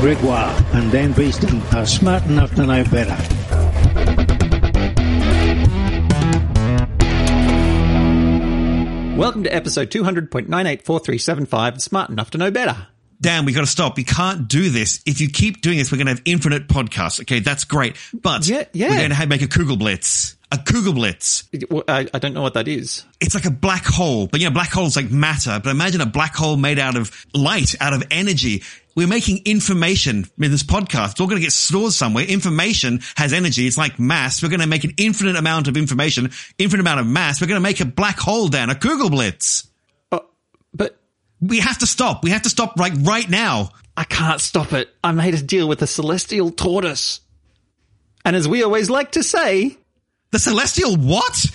Gregoire and Dan Beeston are smart enough to know better. Welcome to episode 200.984375 Smart Enough to Know Better. Dan, we've got to stop. We can't do this. If you keep doing this, we're going to have infinite podcasts. Okay, that's great. But Yeah, yeah. we're going to have, make a Kugelblitz. A Kugelblitz. I, I don't know what that is. It's like a black hole, but you know, black holes like matter. But imagine a black hole made out of light, out of energy. We're making information in this podcast. It's all going to get stored somewhere. Information has energy. It's like mass. We're going to make an infinite amount of information, infinite amount of mass. We're going to make a black hole, Dan, a Kugelblitz. Oh, but We have to stop. We have to stop like right now. I can't stop it. I made a deal with the celestial tortoise. And as we always like to say, The celestial what?